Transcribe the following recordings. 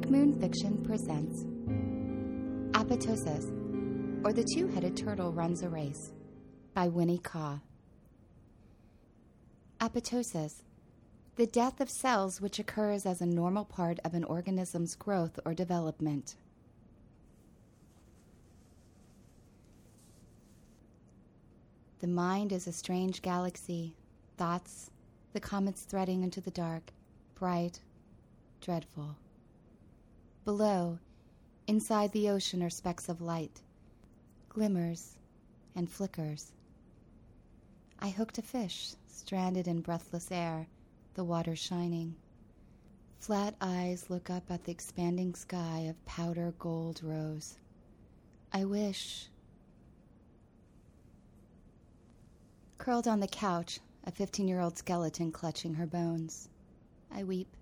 Brick Moon Fiction presents Apoptosis, or The Two Headed Turtle Runs a Race, by Winnie Kaw. Apoptosis, the death of cells which occurs as a normal part of an organism's growth or development. The mind is a strange galaxy, thoughts, the comets threading into the dark, bright, dreadful. Below, inside the ocean, are specks of light, glimmers and flickers. I hooked a fish, stranded in breathless air, the water shining. Flat eyes look up at the expanding sky of powder gold rose. I wish. Curled on the couch, a 15 year old skeleton clutching her bones. I weep.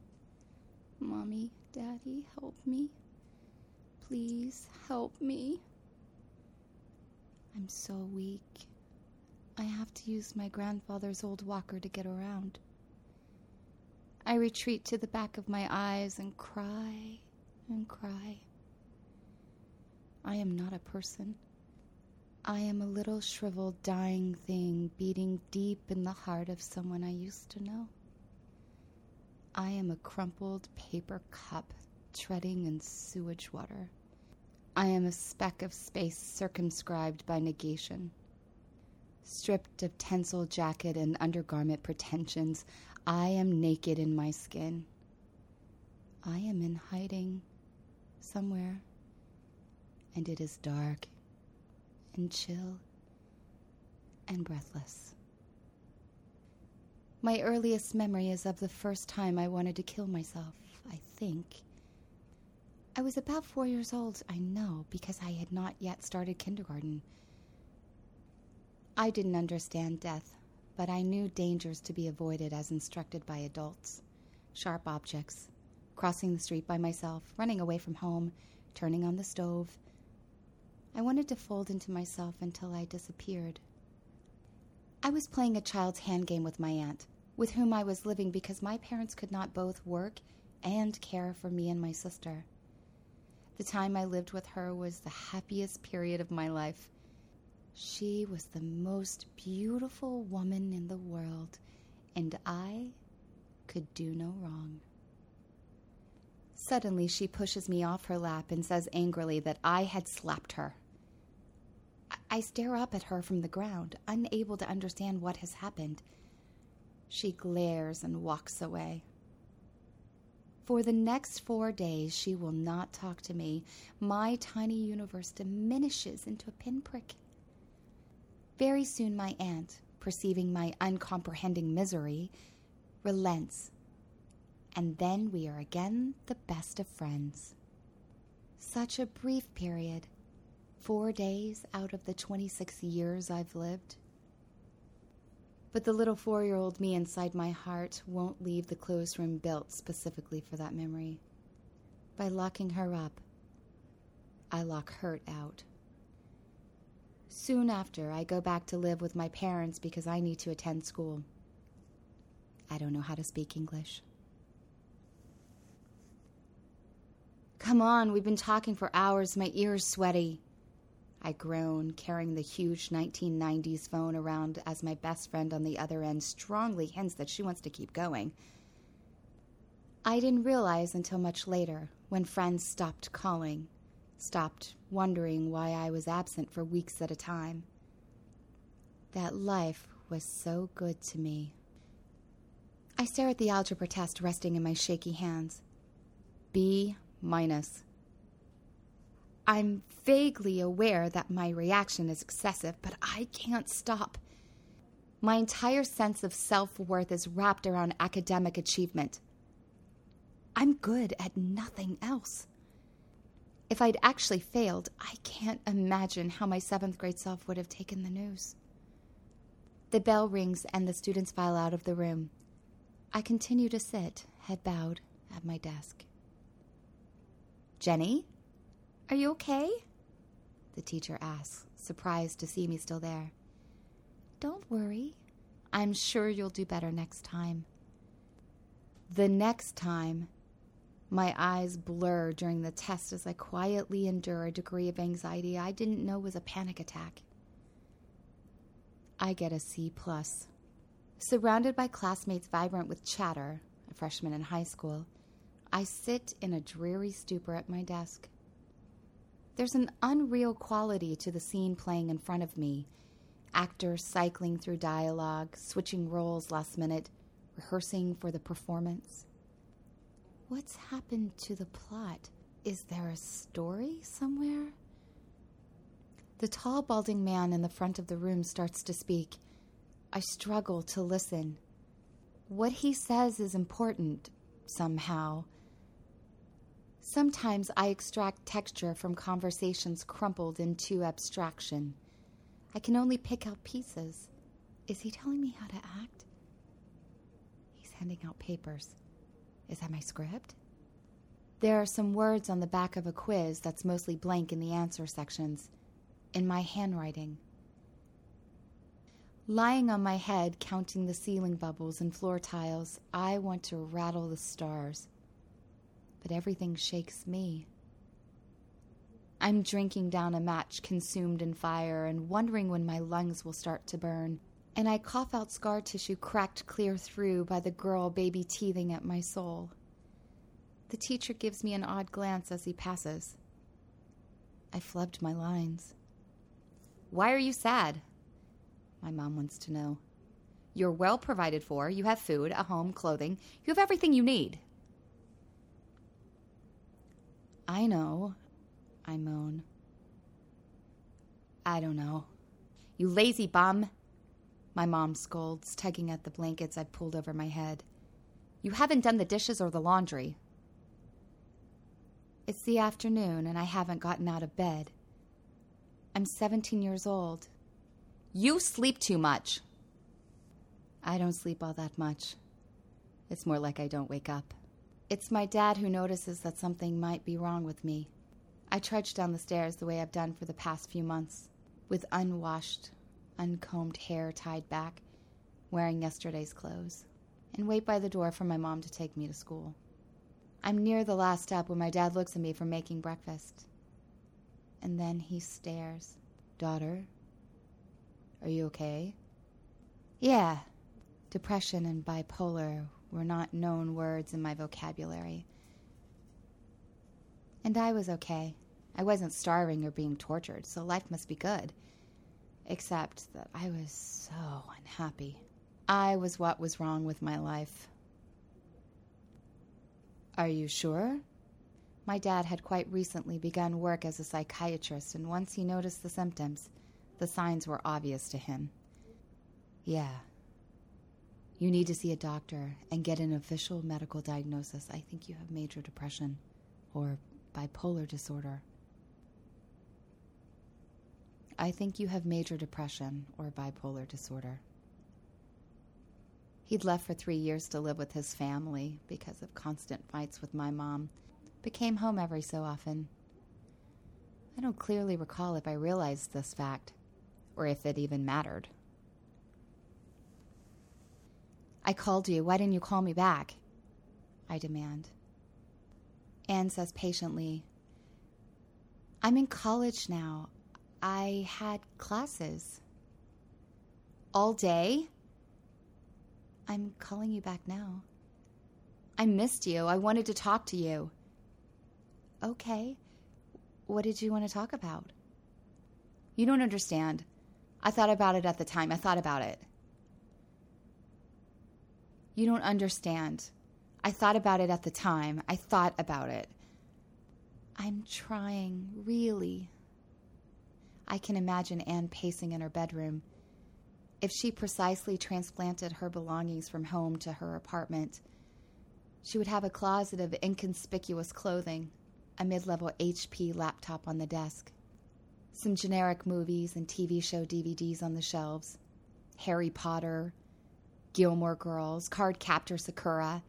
Mommy, Daddy, help me. Please help me. I'm so weak. I have to use my grandfather's old walker to get around. I retreat to the back of my eyes and cry and cry. I am not a person. I am a little shriveled, dying thing beating deep in the heart of someone I used to know. I am a crumpled paper cup treading in sewage water. I am a speck of space circumscribed by negation. Stripped of tinsel jacket and undergarment pretensions, I am naked in my skin. I am in hiding somewhere, and it is dark and chill and breathless. My earliest memory is of the first time I wanted to kill myself, I think. I was about four years old, I know, because I had not yet started kindergarten. I didn't understand death, but I knew dangers to be avoided as instructed by adults sharp objects, crossing the street by myself, running away from home, turning on the stove. I wanted to fold into myself until I disappeared. I was playing a child's hand game with my aunt, with whom I was living because my parents could not both work and care for me and my sister. The time I lived with her was the happiest period of my life. She was the most beautiful woman in the world, and I could do no wrong. Suddenly, she pushes me off her lap and says angrily that I had slapped her. I stare up at her from the ground, unable to understand what has happened. She glares and walks away. For the next four days, she will not talk to me. My tiny universe diminishes into a pinprick. Very soon, my aunt, perceiving my uncomprehending misery, relents. And then we are again the best of friends. Such a brief period Four days out of the 26 years I've lived. But the little four year old me inside my heart won't leave the closed room built specifically for that memory. By locking her up, I lock hurt out. Soon after, I go back to live with my parents because I need to attend school. I don't know how to speak English. Come on, we've been talking for hours. My ears sweaty. I groan, carrying the huge 1990s phone around as my best friend on the other end strongly hints that she wants to keep going. I didn't realize until much later, when friends stopped calling, stopped wondering why I was absent for weeks at a time. That life was so good to me. I stare at the algebra test resting in my shaky hands. B minus. I'm vaguely aware that my reaction is excessive, but I can't stop. My entire sense of self worth is wrapped around academic achievement. I'm good at nothing else. If I'd actually failed, I can't imagine how my seventh grade self would have taken the news. The bell rings and the students file out of the room. I continue to sit, head bowed, at my desk. Jenny? Are you okay? The teacher asks, surprised to see me still there. Don't worry. I'm sure you'll do better next time. The next time My eyes blur during the test as I quietly endure a degree of anxiety I didn't know was a panic attack. I get a C plus. Surrounded by classmates vibrant with chatter, a freshman in high school, I sit in a dreary stupor at my desk. There's an unreal quality to the scene playing in front of me. Actors cycling through dialogue, switching roles last minute, rehearsing for the performance. What's happened to the plot? Is there a story somewhere? The tall, balding man in the front of the room starts to speak. I struggle to listen. What he says is important, somehow. Sometimes I extract texture from conversations crumpled into abstraction. I can only pick out pieces. Is he telling me how to act? He's handing out papers. Is that my script? There are some words on the back of a quiz that's mostly blank in the answer sections, in my handwriting. Lying on my head, counting the ceiling bubbles and floor tiles, I want to rattle the stars. But everything shakes me. I'm drinking down a match consumed in fire and wondering when my lungs will start to burn. And I cough out scar tissue cracked clear through by the girl baby teething at my soul. The teacher gives me an odd glance as he passes. I flubbed my lines. Why are you sad? My mom wants to know. You're well provided for. You have food, a home, clothing. You have everything you need. I know, I moan. I don't know. You lazy bum. My mom scolds, tugging at the blankets I've pulled over my head. You haven't done the dishes or the laundry. It's the afternoon, and I haven't gotten out of bed. I'm 17 years old. You sleep too much. I don't sleep all that much. It's more like I don't wake up. It's my dad who notices that something might be wrong with me. I trudge down the stairs the way I've done for the past few months, with unwashed, uncombed hair tied back, wearing yesterday's clothes, and wait by the door for my mom to take me to school. I'm near the last step when my dad looks at me for making breakfast. And then he stares. Daughter, are you okay? Yeah. Depression and bipolar were not known words in my vocabulary. And I was okay. I wasn't starving or being tortured, so life must be good. Except that I was so unhappy. I was what was wrong with my life. Are you sure? My dad had quite recently begun work as a psychiatrist, and once he noticed the symptoms, the signs were obvious to him. Yeah, you need to see a doctor and get an official medical diagnosis. I think you have major depression or bipolar disorder. I think you have major depression or bipolar disorder. He'd left for three years to live with his family because of constant fights with my mom, but came home every so often. I don't clearly recall if I realized this fact, or if it even mattered. I called you. Why didn't you call me back? I demand. Anne says patiently, I'm in college now. I had classes. All day? I'm calling you back now. I missed you. I wanted to talk to you. Okay. What did you want to talk about? You don't understand. I thought about it at the time. I thought about it. You don't understand. I thought about it at the time. I thought about it. I'm trying, really. I can imagine Anne pacing in her bedroom. If she precisely transplanted her belongings from home to her apartment, she would have a closet of inconspicuous clothing, a mid level HP laptop on the desk, some generic movies and TV show DVDs on the shelves, Harry Potter, Gilmore Girls, Cardcaptor Sakura,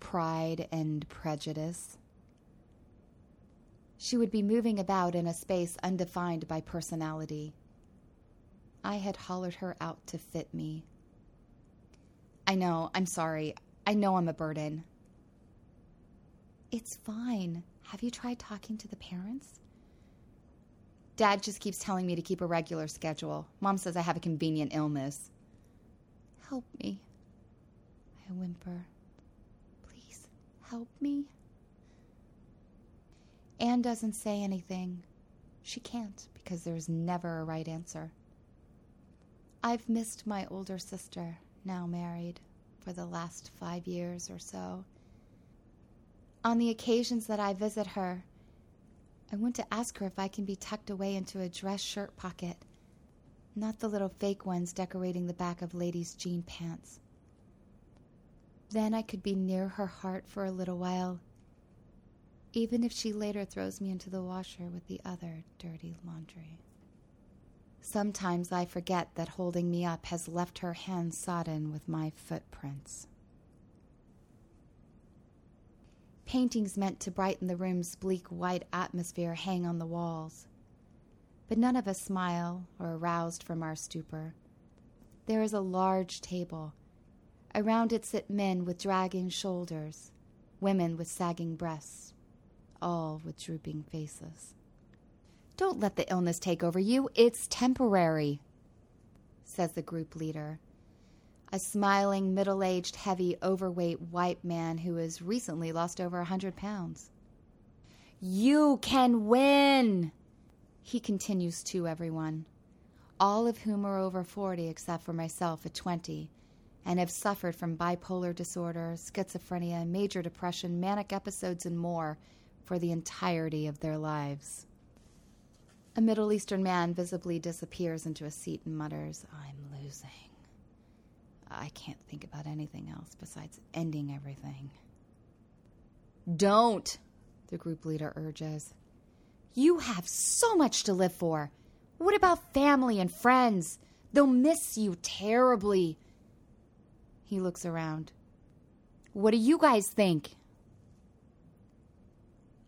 Pride and Prejudice. She would be moving about in a space undefined by personality. I had hollered her out to fit me. I know, I'm sorry. I know I'm a burden. It's fine. Have you tried talking to the parents? Dad just keeps telling me to keep a regular schedule. Mom says I have a convenient illness. Help me. I whimper. Please, help me. Anne doesn't say anything. She can't because there's never a right answer. I've missed my older sister, now married, for the last five years or so. On the occasions that I visit her, I want to ask her if I can be tucked away into a dress shirt pocket, not the little fake ones decorating the back of ladies' jean pants. Then I could be near her heart for a little while, even if she later throws me into the washer with the other dirty laundry. Sometimes I forget that holding me up has left her hands sodden with my footprints. Paintings meant to brighten the room's bleak white atmosphere hang on the walls. But none of us smile or aroused from our stupor. There is a large table. Around it sit men with dragging shoulders, women with sagging breasts, all with drooping faces. Don't let the illness take over you. It's temporary, says the group leader. A smiling, middle aged, heavy, overweight white man who has recently lost over a hundred pounds. You can win, he continues to everyone, all of whom are over 40 except for myself at 20, and have suffered from bipolar disorder, schizophrenia, major depression, manic episodes, and more for the entirety of their lives. A Middle Eastern man visibly disappears into a seat and mutters, I'm losing. I can't think about anything else besides ending everything. Don't, the group leader urges. You have so much to live for. What about family and friends? They'll miss you terribly. He looks around. What do you guys think?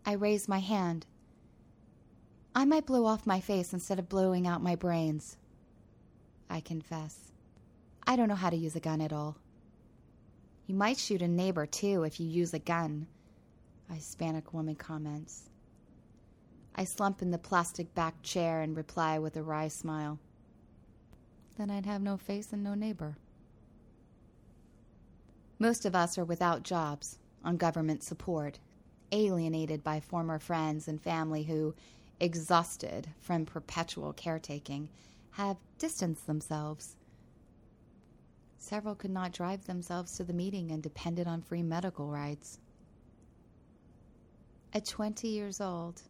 I raise my hand. I might blow off my face instead of blowing out my brains. I confess. I don't know how to use a gun at all. You might shoot a neighbor, too, if you use a gun, a Hispanic woman comments. I slump in the plastic backed chair and reply with a wry smile. Then I'd have no face and no neighbor. Most of us are without jobs, on government support, alienated by former friends and family who, exhausted from perpetual caretaking, have distanced themselves. Several could not drive themselves to the meeting and depended on free medical rides. At 20 years old,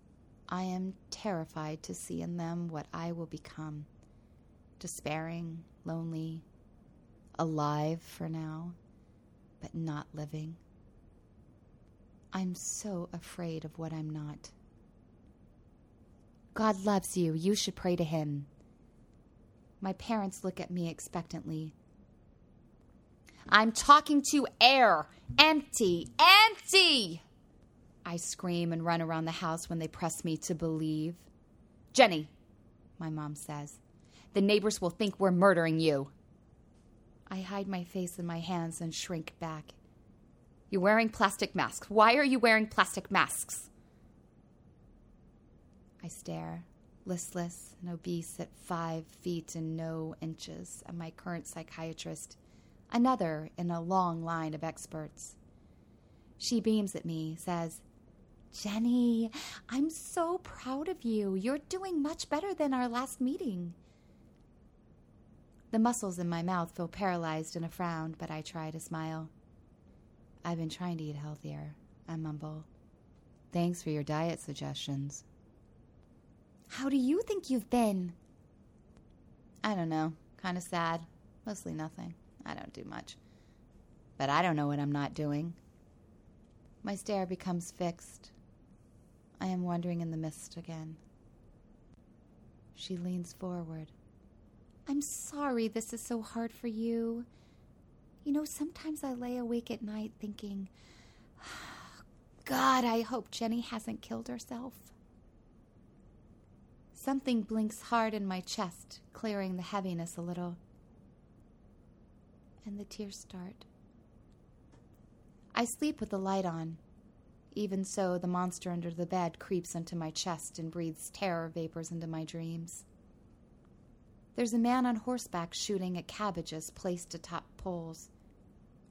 I am terrified to see in them what I will become despairing, lonely, alive for now, but not living. I'm so afraid of what I'm not. God loves you. You should pray to Him. My parents look at me expectantly. I'm talking to air. Empty. Empty! I scream and run around the house when they press me to believe. Jenny, my mom says, the neighbors will think we're murdering you. I hide my face in my hands and shrink back. You're wearing plastic masks. Why are you wearing plastic masks? I stare, listless and obese at five feet and no inches, at my current psychiatrist, another in a long line of experts. She beams at me, says, Jenny, I'm so proud of you. You're doing much better than our last meeting. The muscles in my mouth feel paralyzed in a frown, but I try to smile. I've been trying to eat healthier, I mumble. Thanks for your diet suggestions. How do you think you've been? I don't know. Kind of sad. Mostly nothing. I don't do much. But I don't know what I'm not doing. My stare becomes fixed. I am wandering in the mist again. She leans forward. I'm sorry this is so hard for you. You know, sometimes I lay awake at night thinking, God, I hope Jenny hasn't killed herself. Something blinks hard in my chest, clearing the heaviness a little. And the tears start. I sleep with the light on. Even so, the monster under the bed creeps into my chest and breathes terror vapors into my dreams. There's a man on horseback shooting at cabbages placed atop poles.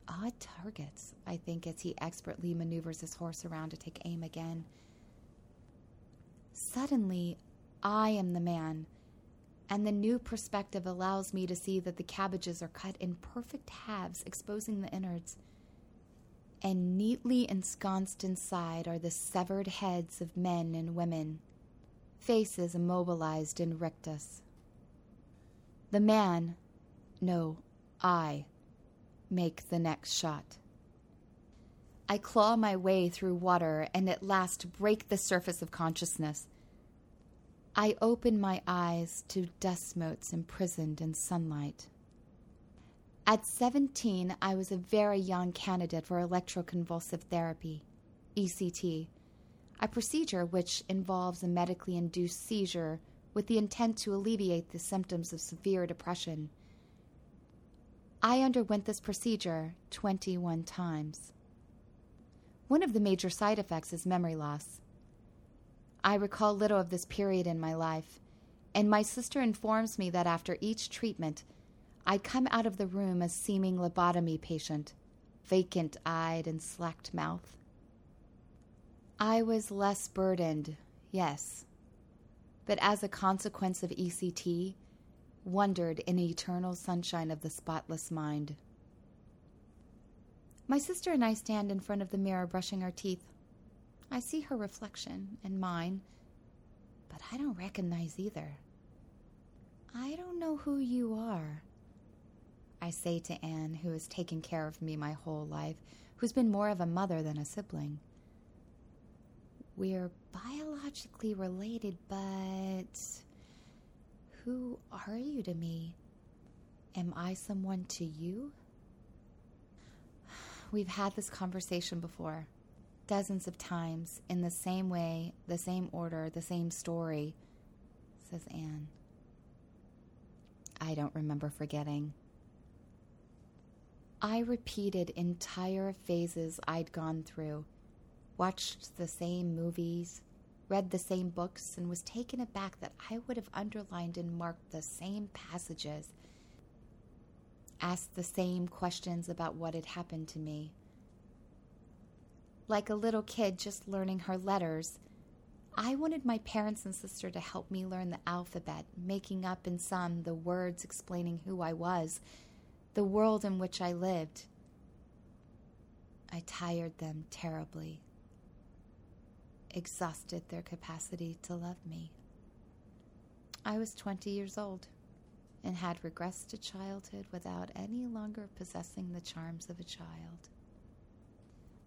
Odd targets, I think, as he expertly maneuvers his horse around to take aim again. Suddenly, I am the man, and the new perspective allows me to see that the cabbages are cut in perfect halves, exposing the innards. And neatly ensconced inside are the severed heads of men and women, faces immobilized in rictus. The man, no, I, make the next shot. I claw my way through water and at last break the surface of consciousness. I open my eyes to dust motes imprisoned in sunlight. At 17, I was a very young candidate for electroconvulsive therapy, ECT, a procedure which involves a medically induced seizure with the intent to alleviate the symptoms of severe depression. I underwent this procedure 21 times. One of the major side effects is memory loss. I recall little of this period in my life, and my sister informs me that after each treatment, I'd come out of the room a seeming lobotomy patient, vacant eyed and slacked mouth. I was less burdened, yes, but as a consequence of ECT, wondered in eternal sunshine of the spotless mind. My sister and I stand in front of the mirror brushing our teeth. I see her reflection and mine, but I don't recognize either. I don't know who you are. I say to Anne, who has taken care of me my whole life, who's been more of a mother than a sibling. We're biologically related, but who are you to me? Am I someone to you? We've had this conversation before, dozens of times, in the same way, the same order, the same story, says Anne. I don't remember forgetting. I repeated entire phases I'd gone through, watched the same movies, read the same books, and was taken aback that I would have underlined and marked the same passages. Asked the same questions about what had happened to me. Like a little kid just learning her letters, I wanted my parents and sister to help me learn the alphabet, making up in some the words explaining who I was, the world in which I lived. I tired them terribly, exhausted their capacity to love me. I was 20 years old and had regressed to childhood without any longer possessing the charms of a child.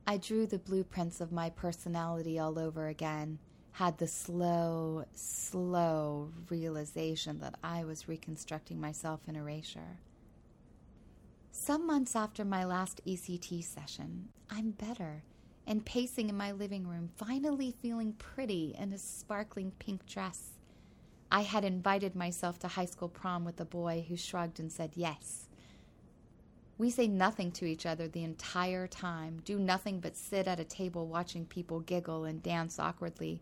I drew the blueprints of my personality all over again, had the slow, slow realization that I was reconstructing myself in erasure. Some months after my last ECT session, I'm better and pacing in my living room, finally feeling pretty in a sparkling pink dress I had invited myself to high school prom with a boy who shrugged and said yes. We say nothing to each other the entire time, do nothing but sit at a table watching people giggle and dance awkwardly.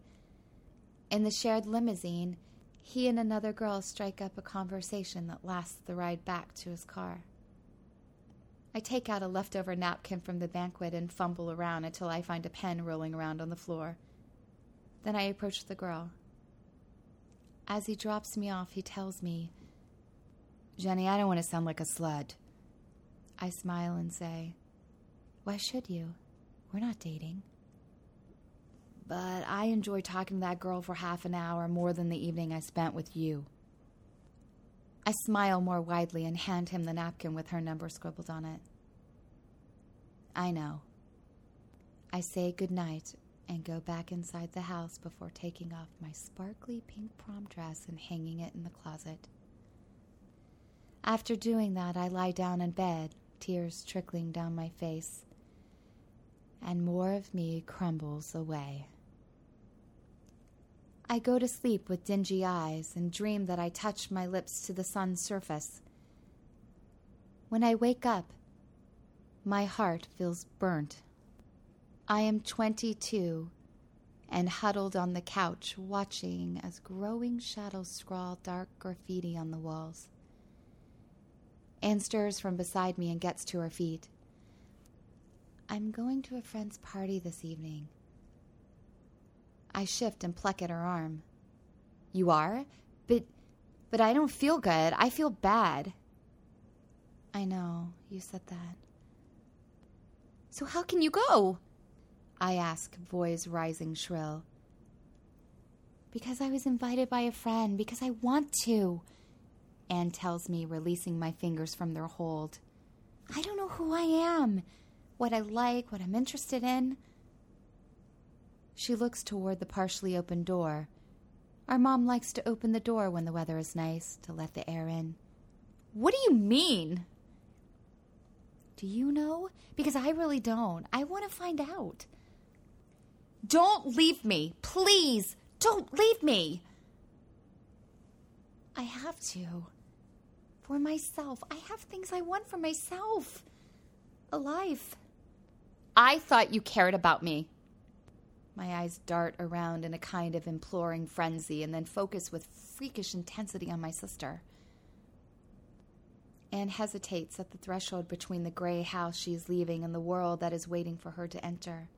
In the shared limousine, he and another girl strike up a conversation that lasts the ride back to his car. I take out a leftover napkin from the banquet and fumble around until I find a pen rolling around on the floor. Then I approach the girl. As he drops me off, he tells me, Jenny, I don't want to sound like a slut. I smile and say, Why should you? We're not dating. But I enjoy talking to that girl for half an hour more than the evening I spent with you. I smile more widely and hand him the napkin with her number scribbled on it. I know. I say good night and go back inside the house before taking off my sparkly pink prom dress and hanging it in the closet. After doing that, I lie down in bed, tears trickling down my face, and more of me crumbles away. I go to sleep with dingy eyes and dream that I touch my lips to the sun's surface. When I wake up, my heart feels burnt I am 22 and huddled on the couch watching as growing shadows scrawl dark graffiti on the walls. Anne stirs from beside me and gets to her feet. I'm going to a friend's party this evening. I shift and pluck at her arm. You are? But but I don't feel good. I feel bad. I know, you said that. So how can you go? I ask, voice rising shrill. Because I was invited by a friend, because I want to, Anne tells me, releasing my fingers from their hold. I don't know who I am, what I like, what I'm interested in. She looks toward the partially open door. Our mom likes to open the door when the weather is nice to let the air in. What do you mean? Do you know? Because I really don't. I want to find out. Don't leave me. Please, don't leave me. I have to. For myself. I have things I want for myself. A life. I thought you cared about me. My eyes dart around in a kind of imploring frenzy and then focus with freakish intensity on my sister. Anne hesitates at the threshold between the gray house she is leaving and the world that is waiting for her to enter.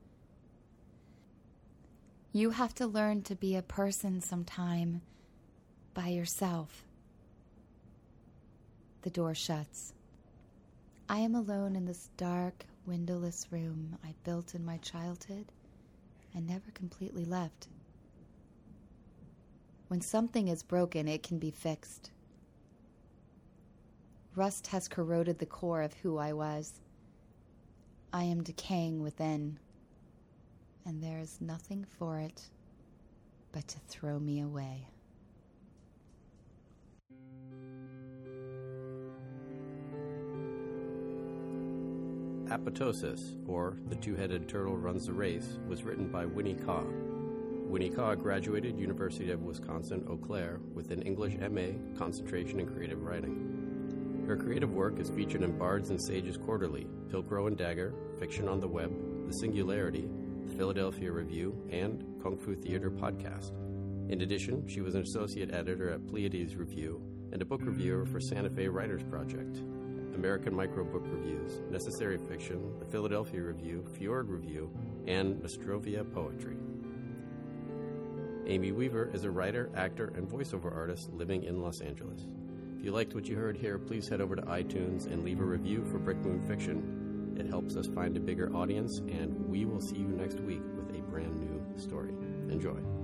You have to learn to be a person sometime by yourself. The door shuts. I am alone in this dark, windowless room I built in my childhood and never completely left. When something is broken, it can be fixed. Rust has corroded the core of who I was. I am decaying within and there is nothing for it but to throw me away. Apoptosis, or The Two Headed Turtle Runs the Race, was written by Winnie Kaw. Winnie Kaw graduated University of Wisconsin Eau Claire with an English MA, concentration in creative writing. Her creative work is featured in Bards and Sages Quarterly, Pilcrow and Dagger, Fiction on the Web, The Singularity, The Philadelphia Review, and Kung Fu Theater podcast. In addition, she was an associate editor at Pleiades Review and a book reviewer for Santa Fe Writers Project, American Micro Book Reviews, Necessary Fiction, the Philadelphia Review, Fjord Review, and Nostrovia Poetry. Amy Weaver is a writer, actor, and voiceover artist living in Los Angeles. If you liked what you heard here, please head over to iTunes and leave a review for Brick Moon Fiction it helps us find a bigger audience, and we will see you next week with a brand new story. Enjoy.